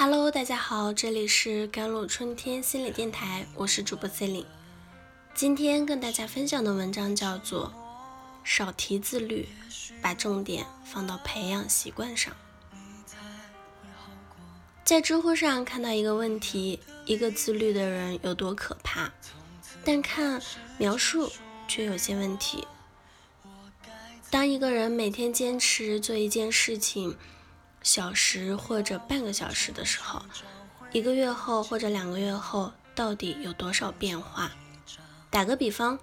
Hello，大家好，这里是甘露春天心理电台，我是主播 C e l i n e 今天跟大家分享的文章叫做《少提自律，把重点放到培养习惯上》。在知乎上看到一个问题：一个自律的人有多可怕？但看描述却有些问题。当一个人每天坚持做一件事情，小时或者半个小时的时候，一个月后或者两个月后，到底有多少变化？打个比方，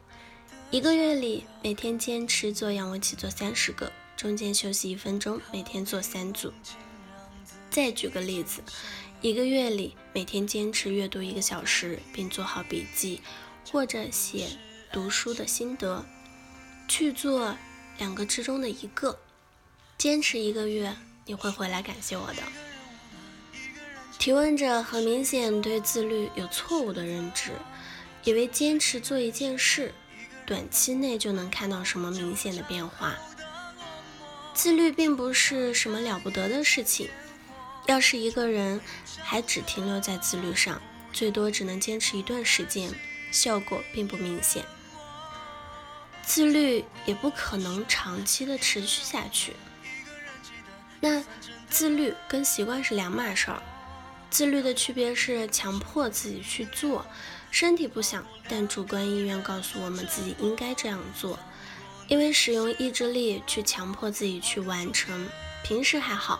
一个月里每天坚持做仰卧起坐三十个，中间休息一分钟，每天做三组。再举个例子，一个月里每天坚持阅读一个小时，并做好笔记或者写读书的心得，去做两个之中的一个，坚持一个月。你会回来感谢我的。提问者很明显对自律有错误的认知，以为坚持做一件事，短期内就能看到什么明显的变化。自律并不是什么了不得的事情。要是一个人还只停留在自律上，最多只能坚持一段时间，效果并不明显。自律也不可能长期的持续下去。那自律跟习惯是两码事儿。自律的区别是强迫自己去做，身体不想，但主观意愿告诉我们自己应该这样做。因为使用意志力去强迫自己去完成，平时还好，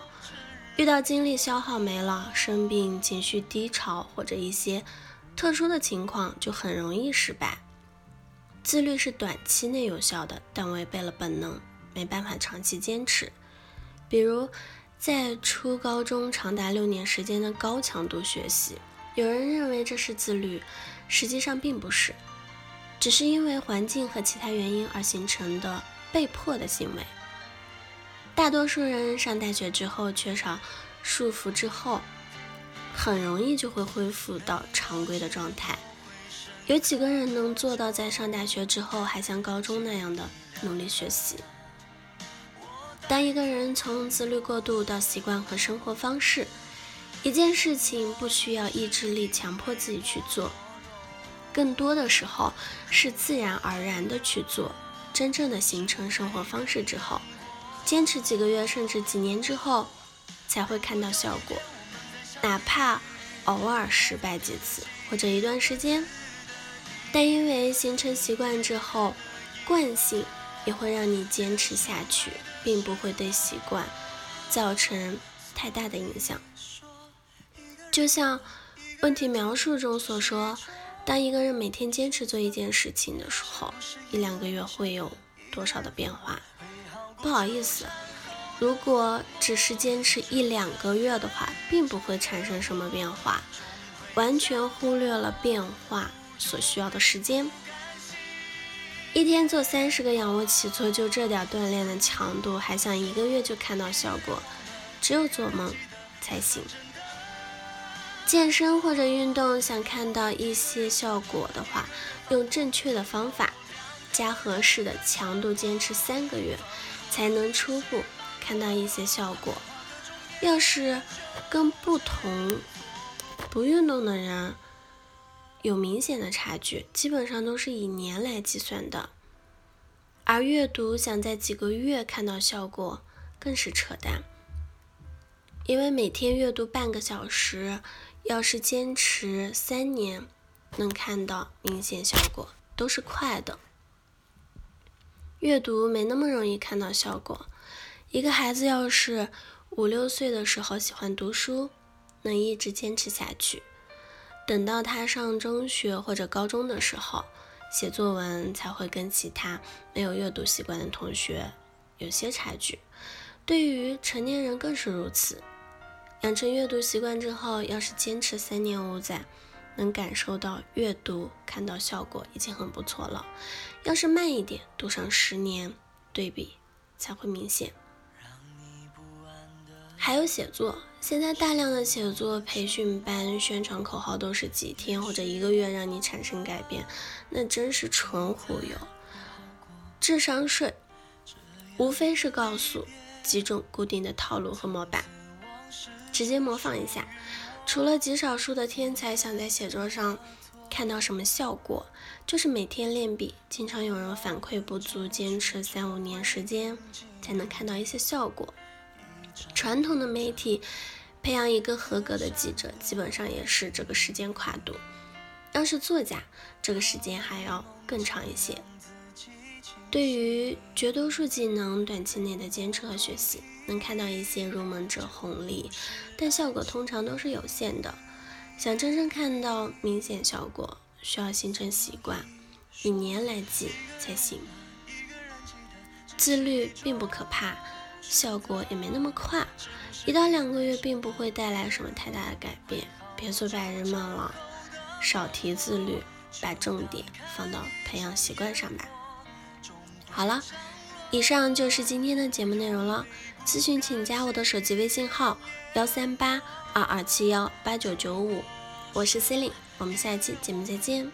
遇到精力消耗没了、生病、情绪低潮或者一些特殊的情况，就很容易失败。自律是短期内有效的，但违背了本能，没办法长期坚持。比如，在初高中长达六年时间的高强度学习，有人认为这是自律，实际上并不是，只是因为环境和其他原因而形成的被迫的行为。大多数人上大学之后缺少束缚之后，很容易就会恢复到常规的状态。有几个人能做到在上大学之后还像高中那样的努力学习？当一个人从自律过度到习惯和生活方式，一件事情不需要意志力强迫自己去做，更多的时候是自然而然的去做。真正的形成生活方式之后，坚持几个月甚至几年之后，才会看到效果。哪怕偶尔失败几次或者一段时间，但因为形成习惯之后，惯性。也会让你坚持下去，并不会对习惯造成太大的影响。就像问题描述中所说，当一个人每天坚持做一件事情的时候，一两个月会有多少的变化？不好意思，如果只是坚持一两个月的话，并不会产生什么变化，完全忽略了变化所需要的时间。一天做三十个仰卧起坐，就这点锻炼的强度，还想一个月就看到效果，只有做梦才行。健身或者运动想看到一些效果的话，用正确的方法，加合适的强度，坚持三个月，才能初步看到一些效果。要是跟不同不运动的人。有明显的差距，基本上都是以年来计算的。而阅读想在几个月看到效果，更是扯淡。因为每天阅读半个小时，要是坚持三年，能看到明显效果，都是快的。阅读没那么容易看到效果。一个孩子要是五六岁的时候喜欢读书，能一直坚持下去。等到他上中学或者高中的时候，写作文才会跟其他没有阅读习惯的同学有些差距。对于成年人更是如此。养成阅读习惯之后，要是坚持三年五载，能感受到阅读看到效果已经很不错了。要是慢一点，读上十年，对比才会明显。还有写作，现在大量的写作培训班宣传口号都是几天或者一个月让你产生改变，那真是纯忽悠。智商税无非是告诉几种固定的套路和模板，直接模仿一下。除了极少数的天才想在写作上看到什么效果，就是每天练笔，经常有人反馈不足，坚持三五年时间才能看到一些效果。传统的媒体培养一个合格的记者，基本上也是这个时间跨度。要是作家，这个时间还要更长一些。对于绝多数技能，短期内的坚持和学习，能看到一些入门者红利，但效果通常都是有限的。想真正看到明显效果，需要形成习惯，以年来计才行。自律并不可怕，效果也没那么快，一到两个月并不会带来什么太大的改变。别做白日梦了，少提自律，把重点放到培养习惯上吧。好了，以上就是今天的节目内容了。咨询请加我的手机微信号幺三八二二七幺八九九五，我是 c e l i n e 我们下期节目再见。